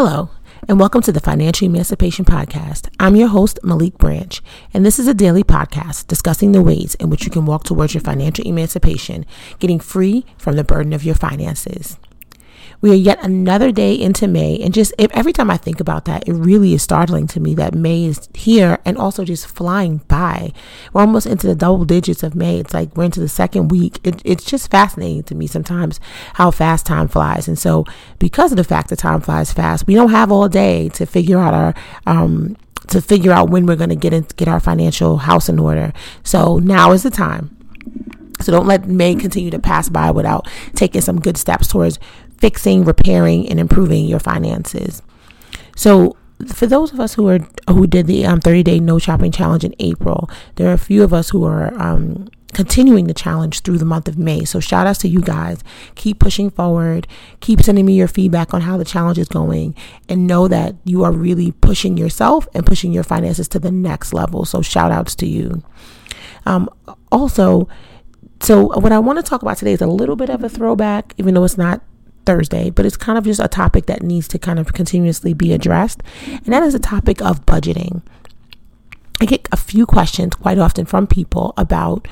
Hello, and welcome to the Financial Emancipation Podcast. I'm your host, Maliek Branch, and this is a daily podcast discussing the ways in which you can walk towards your financial emancipation, getting free from the burden of your finances. We are yet another day into May, and just if, every time I think about that, it really is startling to me that May is here and also just flying by. We're almost into the double digits of May. It's like we're into the second week. It, it's just fascinating to me sometimes how fast time flies. And so, because of the fact that time flies fast, we don't have all day to figure out our um, to figure out when we're going to get in, get our financial house in order. So now is the time. So don't let May continue to pass by without taking some good steps towards fixing, repairing, and improving your finances. So, for those of us who are who did the um, 30 day no shopping challenge in April, there are a few of us who are um, continuing the challenge through the month of May. So shout outs to you guys. Keep pushing forward. Keep sending me your feedback on how the challenge is going and know that you are really pushing yourself and pushing your finances to the next level. So shout outs to you. Um, also, so what I want to talk about today is a little bit of a throwback, even though it's not Thursday, but it's kind of just a topic that needs to kind of continuously be addressed. And that is the topic of budgeting. I get a few questions quite often from people about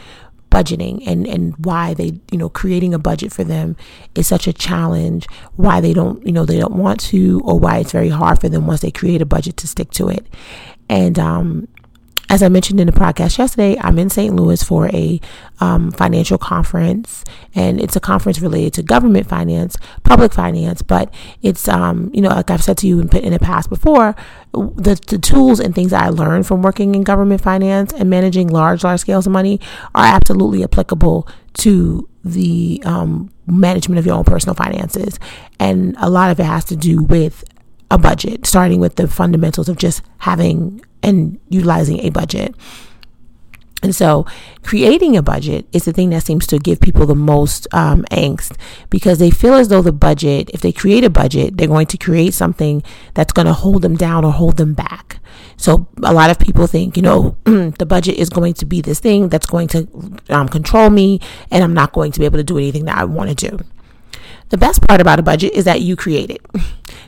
budgeting and, and why they, you know, creating a budget for them is such a challenge, why they don't, you know, they don't want to, or why it's very hard for them once they create a budget to stick to it. And um, as I mentioned in the podcast yesterday, I'm in St. Louis for a um, financial conference, and it's a conference related to government finance, public finance. But it's, um, you know, like I've said to you in, in the past before, the, the tools and things that I learned from working in government finance and managing large, large scales of money are absolutely applicable to the um, management of your own personal finances. And a lot of it has to do with a budget, starting with the fundamentals of just having and utilizing a budget. And so, creating a budget is the thing that seems to give people the most um, angst because they feel as though the budget, if they create a budget, they're going to create something that's going to hold them down or hold them back. So, a lot of people think, you know, the budget is going to be this thing that's going to um, control me, and I'm not going to be able to do anything that I want to do. The best part about a budget is that you create it.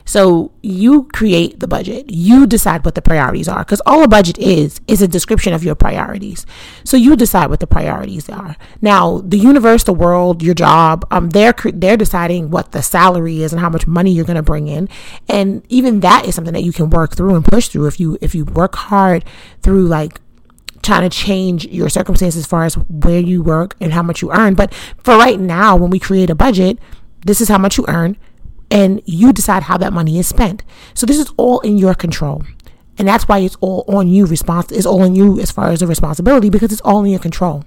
So you create the budget. You decide what the priorities are because all a budget is is a description of your priorities. So you decide what the priorities are. Now, the universe, the world, your job, um they're they're deciding what the salary is and how much money you're going to bring in. And even that is something that you can work through and push through if you if you work hard through like trying to change your circumstances as far as where you work and how much you earn. But for right now, when we create a budget, this is how much you earn, and you decide how that money is spent. So this is all in your control. And that's why it's all on you response it's all on you as far as the responsibility because it's all in your control.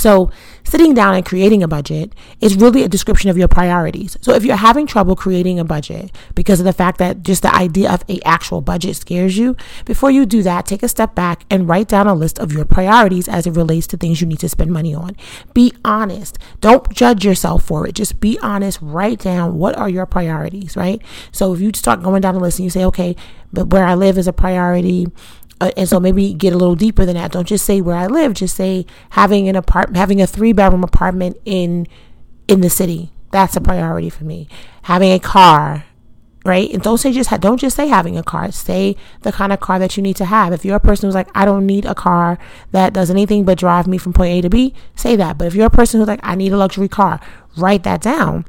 So, sitting down and creating a budget is really a description of your priorities. So, if you're having trouble creating a budget because of the fact that just the idea of a actual budget scares you, before you do that, take a step back and write down a list of your priorities as it relates to things you need to spend money on. Be honest. Don't judge yourself for it. Just be honest. Write down what are your priorities, right? So, if you start going down the list and you say, okay, but where I live is a priority, uh, and so maybe get a little deeper than that. Don't just say where I live. Just say having an apartment, having a three bedroom apartment in in the city. That's a priority for me. Having a car, right? And don't say just ha- don't just say having a car. Say the kind of car that you need to have. If you're a person who's like, I don't need a car that does anything but drive me from point A to B, say that. But if you're a person who's like, I need a luxury car, write that down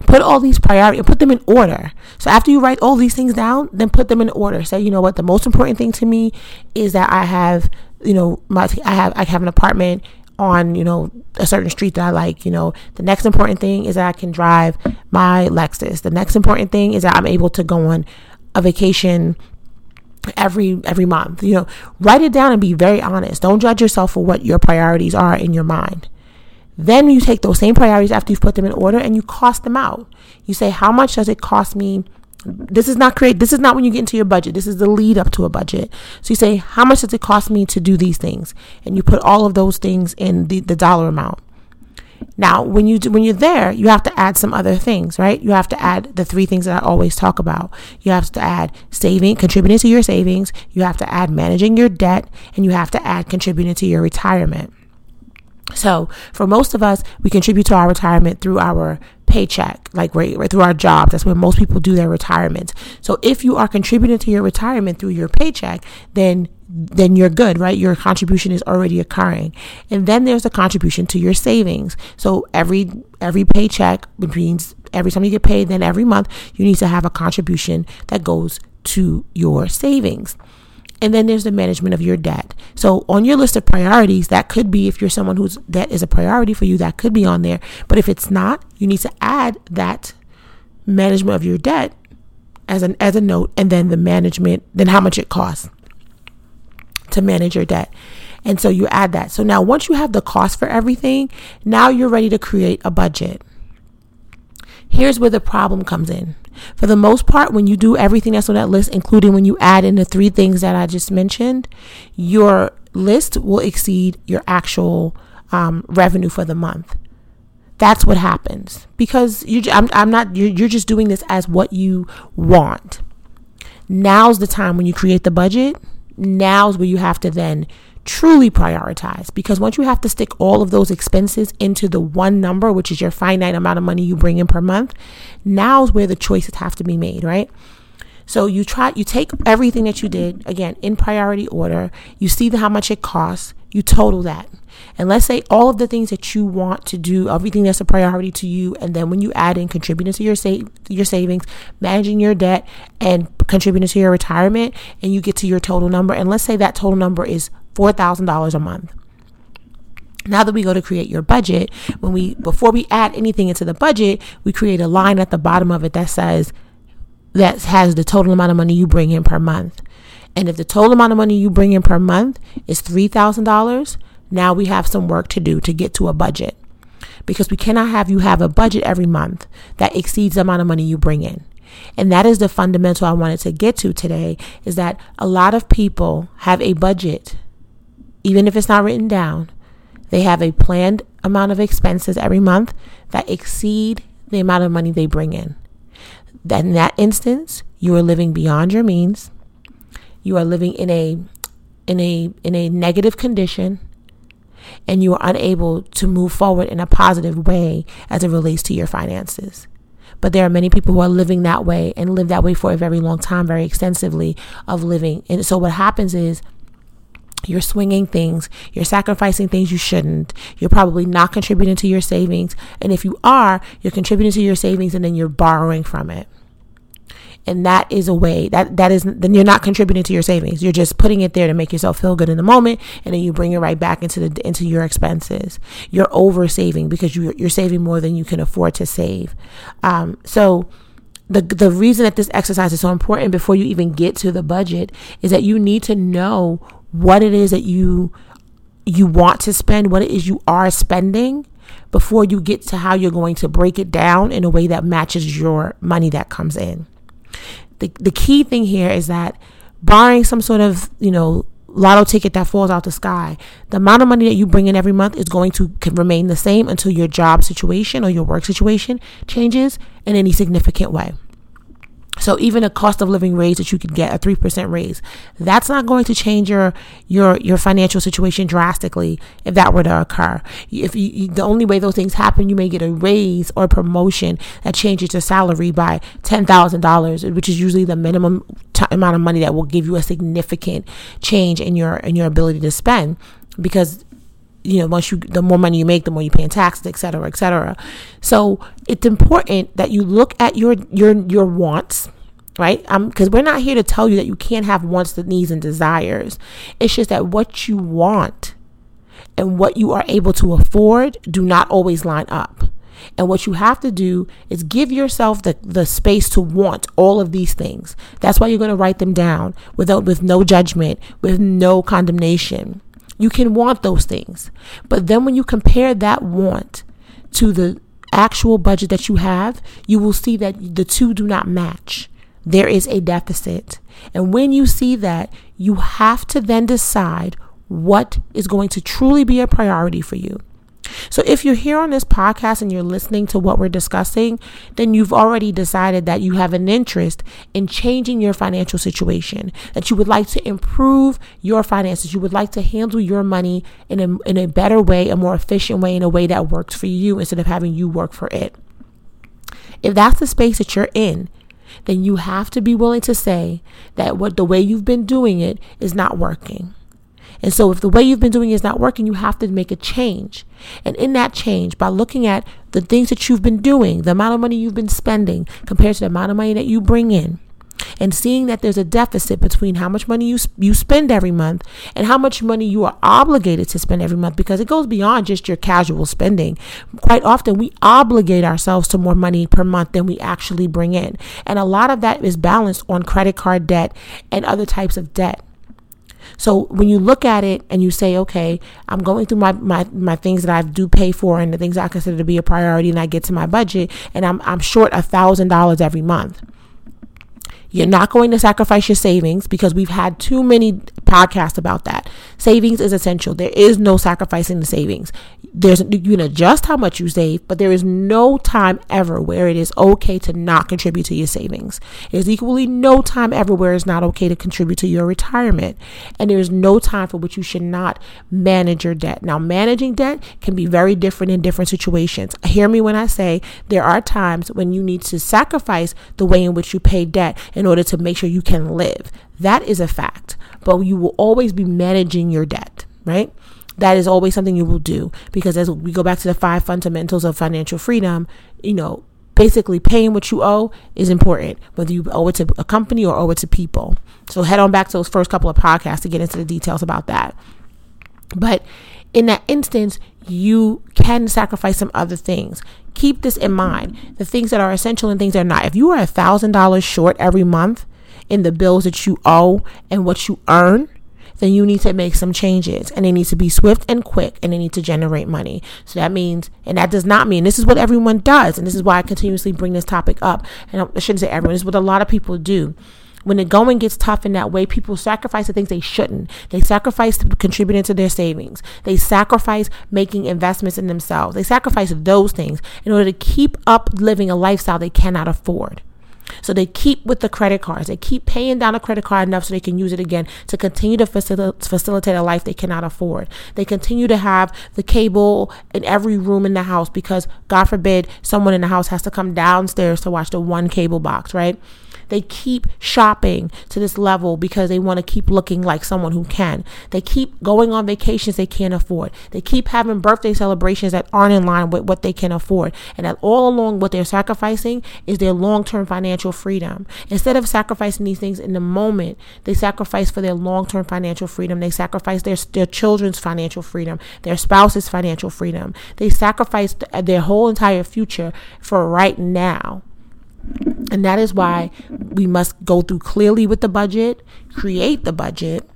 put all these priority and put them in order. So after you write all these things down then put them in order. Say you know what the most important thing to me is that i have you know my i have i have an apartment on you know a certain street that i like you know. The next important thing is that i can drive my lexus. The next important thing is that i'm able to go on a vacation every every month you know. Write it down and be very honest. Don't judge yourself for what your priorities are in your mind then you take those same priorities after you've put them in order and you cost them out. You say, how much does it cost me? This is not create. This is not when you get into your budget. This is the lead up to a budget. So you say, how much does it cost me to do these things? And you put all of those things in the, the dollar amount. Now, when you do, when you're there, you have to add some other things, right? You have to add the three things that I always talk about. You have to add saving, contributing to your savings. You have to add managing your debt, and you have to add contributing to your retirement. So, for most of us, we contribute to our retirement through our paycheck, like right, right through our jobs. That's where most people do their retirement. So if you are contributing to your retirement through your paycheck, then then you're good, right? Your contribution is already occurring. And then there's a contribution to your savings. So every every paycheck means every time you get paid, then every month you need to have a contribution that goes to your savings. And then there's the management of your debt. So on your list of priorities, that could be if you're someone whose debt is a priority for you, that could be on there. But if it's not, you need to add that management of your debt as an as a note and then the management, then how much it costs to manage your debt. And so you add that. So now once you have the cost for everything, now you're ready to create a budget. Here's where the problem comes in. For the most part, when you do everything that's on that list, including when you add in the three things that I just mentioned, your list will exceed your actual um, revenue for the month. That's what happens because you. I'm, I'm not. You're, you're just doing this as what you want. Now's the time when you create the budget. Now's where you have to then truly prioritize because once you have to stick all of those expenses into the one number, which is your finite amount of money you bring in per month, now's where the choices have to be made, right? So you try, you take everything that you did again in priority order. You see how much it costs. You total that, and let's say all of the things that you want to do, everything that's a priority to you, and then when you add in contributing to your save, your savings, managing your debt, and contributing to your retirement, and you get to your total number. And let's say that total number is $4,000 a month. Now that we go to create your budget, when we before we add anything into the budget, we create a line at the bottom of it that says that has the total amount of money you bring in per month. And if the total amount of money you bring in per month is $3,000, now we have some work to do to get to a budget. Because we cannot have you have a budget every month that exceeds the amount of money you bring in. And that is the fundamental I wanted to get to today is that a lot of people have a budget even if it's not written down, they have a planned amount of expenses every month that exceed the amount of money they bring in. That in that instance, you are living beyond your means. You are living in a in a in a negative condition and you are unable to move forward in a positive way as it relates to your finances. But there are many people who are living that way and live that way for a very long time, very extensively of living. And so what happens is you're swinging things, you're sacrificing things you shouldn't, you're probably not contributing to your savings. And if you are, you're contributing to your savings and then you're borrowing from it. And that is a way that that is then you're not contributing to your savings. You're just putting it there to make yourself feel good in the moment, and then you bring it right back into the into your expenses. You're over saving because you you're saving more than you can afford to save. Um, so the the reason that this exercise is so important before you even get to the budget is that you need to know what it is that you you want to spend, what it is you are spending before you get to how you're going to break it down in a way that matches your money that comes in. The the key thing here is that barring some sort of, you know, lotto ticket that falls out the sky, the amount of money that you bring in every month is going to remain the same until your job situation or your work situation changes in any significant way. So even a cost of living raise that you could get a 3% raise, that's not going to change your your your financial situation drastically if that were to occur. If you, the only way those things happen, you may get a raise or a promotion that changes your salary by $10,000, which is usually the minimum t- amount of money that will give you a significant change in your in your ability to spend because you know, once you, the more money you make, the more you pay in taxes, et cetera, et cetera. So it's important that you look at your, your, your wants, right? Um, cause we're not here to tell you that you can't have wants, the needs, and desires. It's just that what you want and what you are able to afford do not always line up. And what you have to do is give yourself the, the space to want all of these things. That's why you're going to write them down without, with no judgment, with no condemnation. You can want those things. But then when you compare that want to the actual budget that you have, you will see that the two do not match. There is a deficit. And when you see that, you have to then decide what is going to truly be a priority for you. So if you're here on this podcast and you're listening to what we're discussing, then you've already decided that you have an interest in changing your financial situation, that you would like to improve your finances, you would like to handle your money in a, in a better way, a more efficient way, in a way that works for you instead of having you work for it. if that's the space that you're in, then you have to be willing to say that what the way you've been doing it is not working. And so, if the way you've been doing it is not working, you have to make a change. And in that change, by looking at the things that you've been doing, the amount of money you've been spending compared to the amount of money that you bring in, and seeing that there's a deficit between how much money you you spend every month and how much money you are obligated to spend every month because it goes beyond just your casual spending. Quite often we obligate ourselves to more money per month than we actually bring in. And a lot of that is balanced on credit card debt and other types of debt. So when you look at it and you say, okay, I'm going through my, my, my things that I do pay for and the things I consider to be a priority and I get to my budget and I'm, I'm short a thousand dollars every month you're not going to sacrifice your savings because we've had too many podcasts about that. Savings is essential. There is no sacrificing the savings. There's you can adjust how much you save, but there is no time ever where it is okay to not contribute to your savings. There's equally no time ever where it's not okay to contribute to your retirement. And there is no time for which you should not manage your debt. Now, managing debt can be very different in different situations. Hear me when I say there are times when you need to sacrifice the way in which you pay debt in order to make sure you can live. That is a fact. But you will always be managing your debt, right? That is always something you will do because as we go back to the five fundamentals of financial freedom, you know, basically paying what you owe is important, whether you owe it to a company or owe it to people. So head on back to those first couple of podcasts to get into the details about that. But in that instance, you can sacrifice some other things. Keep this in mind the things that are essential and things that are not. If you are a $1,000 short every month in the bills that you owe and what you earn, then you need to make some changes and they need to be swift and quick and they need to generate money. So that means, and that does not mean this is what everyone does. And this is why I continuously bring this topic up. And I shouldn't say everyone, this is what a lot of people do when the going gets tough in that way, people sacrifice the things they shouldn't. They sacrifice contributing to their savings. They sacrifice making investments in themselves. They sacrifice those things in order to keep up living a lifestyle they cannot afford. So they keep with the credit cards. They keep paying down a credit card enough so they can use it again to continue to facil- facilitate a life they cannot afford. They continue to have the cable in every room in the house because, God forbid, someone in the house has to come downstairs to watch the one cable box, right? They keep shopping to this level because they want to keep looking like someone who can. They keep going on vacations they can't afford. They keep having birthday celebrations that aren't in line with what they can afford. And that all along, what they're sacrificing is their long term financial freedom. Instead of sacrificing these things in the moment, they sacrifice for their long term financial freedom. They sacrifice their, their children's financial freedom, their spouse's financial freedom. They sacrifice their whole entire future for right now. And that is why we must go through clearly with the budget, create the budget,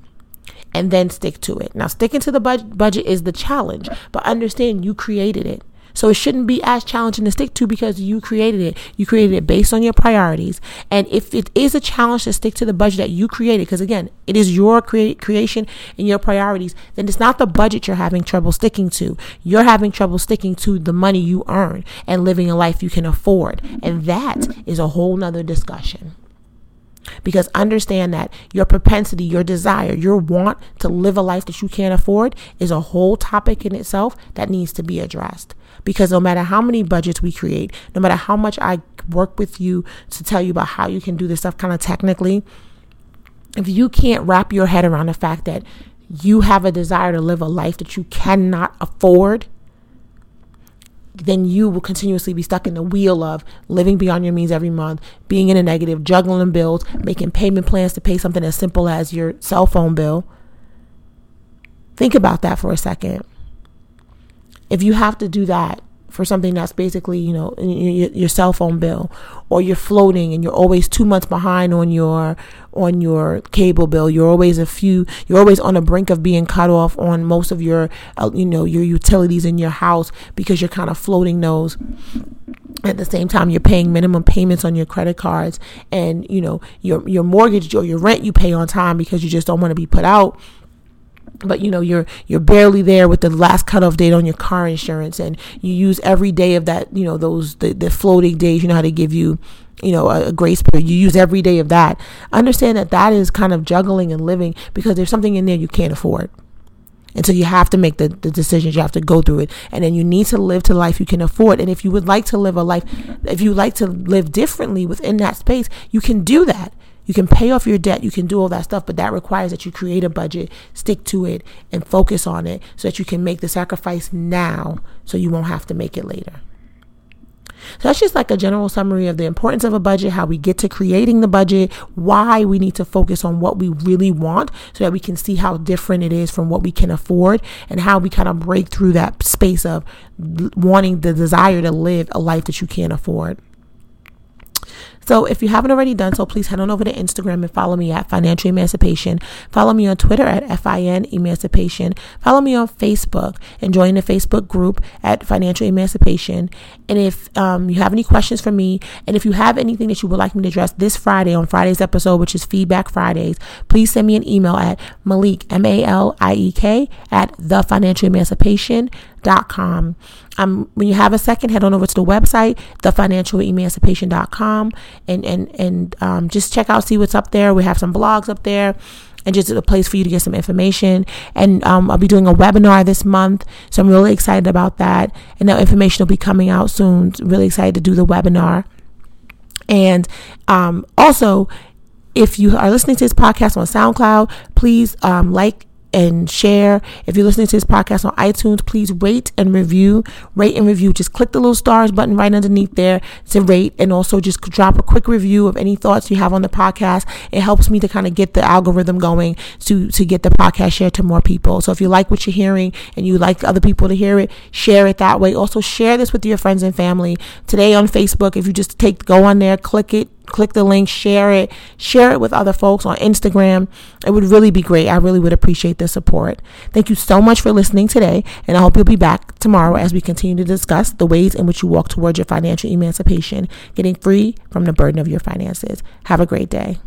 and then stick to it. Now, sticking to the bud- budget is the challenge, but understand you created it. So it shouldn't be as challenging to stick to because you created it. You created it based on your priorities. And if it is a challenge to stick to the budget that you created, because again, it is your crea- creation and your priorities, then it's not the budget you're having trouble sticking to. You're having trouble sticking to the money you earn and living a life you can afford. And that is a whole nother discussion. Because understand that your propensity, your desire, your want to live a life that you can't afford is a whole topic in itself that needs to be addressed. Because no matter how many budgets we create, no matter how much I work with you to tell you about how you can do this stuff kind of technically, if you can't wrap your head around the fact that you have a desire to live a life that you cannot afford, then you will continuously be stuck in the wheel of living beyond your means every month, being in a negative, juggling bills, making payment plans to pay something as simple as your cell phone bill. Think about that for a second. If you have to do that, for something that's basically, you know, your cell phone bill, or you're floating and you're always two months behind on your on your cable bill. You're always a few. You're always on the brink of being cut off on most of your, uh, you know, your utilities in your house because you're kind of floating those at the same time you're paying minimum payments on your credit cards and you know your your mortgage or your rent you pay on time because you just don't want to be put out but you know you're you're barely there with the last cutoff date on your car insurance and you use every day of that you know those the, the floating days you know how to give you you know a, a grace period you use every day of that understand that that is kind of juggling and living because there's something in there you can't afford And so you have to make the, the decisions, you have to go through it. And then you need to live to life you can afford. And if you would like to live a life, if you like to live differently within that space, you can do that. You can pay off your debt, you can do all that stuff, but that requires that you create a budget, stick to it, and focus on it so that you can make the sacrifice now so you won't have to make it later. So that's just like a general summary of the importance of a budget, how we get to creating the budget, why we need to focus on what we really want so that we can see how different it is from what we can afford and how we kind of break through that space of wanting the desire to live a life that you can't afford. So if you haven't already done so, please head on over to Instagram and follow me at Financial Emancipation. Follow me on Twitter at FIN Emancipation. Follow me on Facebook and join the Facebook group at Financial Emancipation. And if um, you have any questions for me, and if you have anything that you would like me to address this Friday on Friday's episode, which is Feedback Fridays, please send me an email at Maliek, M A L I E K, at thefinancialemancipation.com. Um, when you have a second, head on over to the website, thefinancialemancipation.com, and and and um, just check out, see what's up there. We have some blogs up there and just a place for you to get some information. And um, I'll be doing a webinar this month, so I'm really excited about that. And that information will be coming out soon. Really excited to do the webinar. And um, also, if you are listening to this podcast on SoundCloud, please um, like and share. If you're listening to this podcast on iTunes, please rate and review. Rate and review. Just click the little stars button right underneath there to rate and also just drop a quick review of any thoughts you have on the podcast. It helps me to kind of get the algorithm going to, to get the podcast shared to more people. So if you like what you're hearing and you like other people to hear it, share it that way. Also share this with your friends and family. Today on Facebook, if you just take, go on there, click it, click the link, share it, share it with other folks on Instagram. It would really be great. I really would appreciate the support. Thank you so much for listening today, and I hope you'll be back tomorrow as we continue to discuss the ways in which you walk towards your financial emancipation, getting free from the burden of your finances. Have a great day.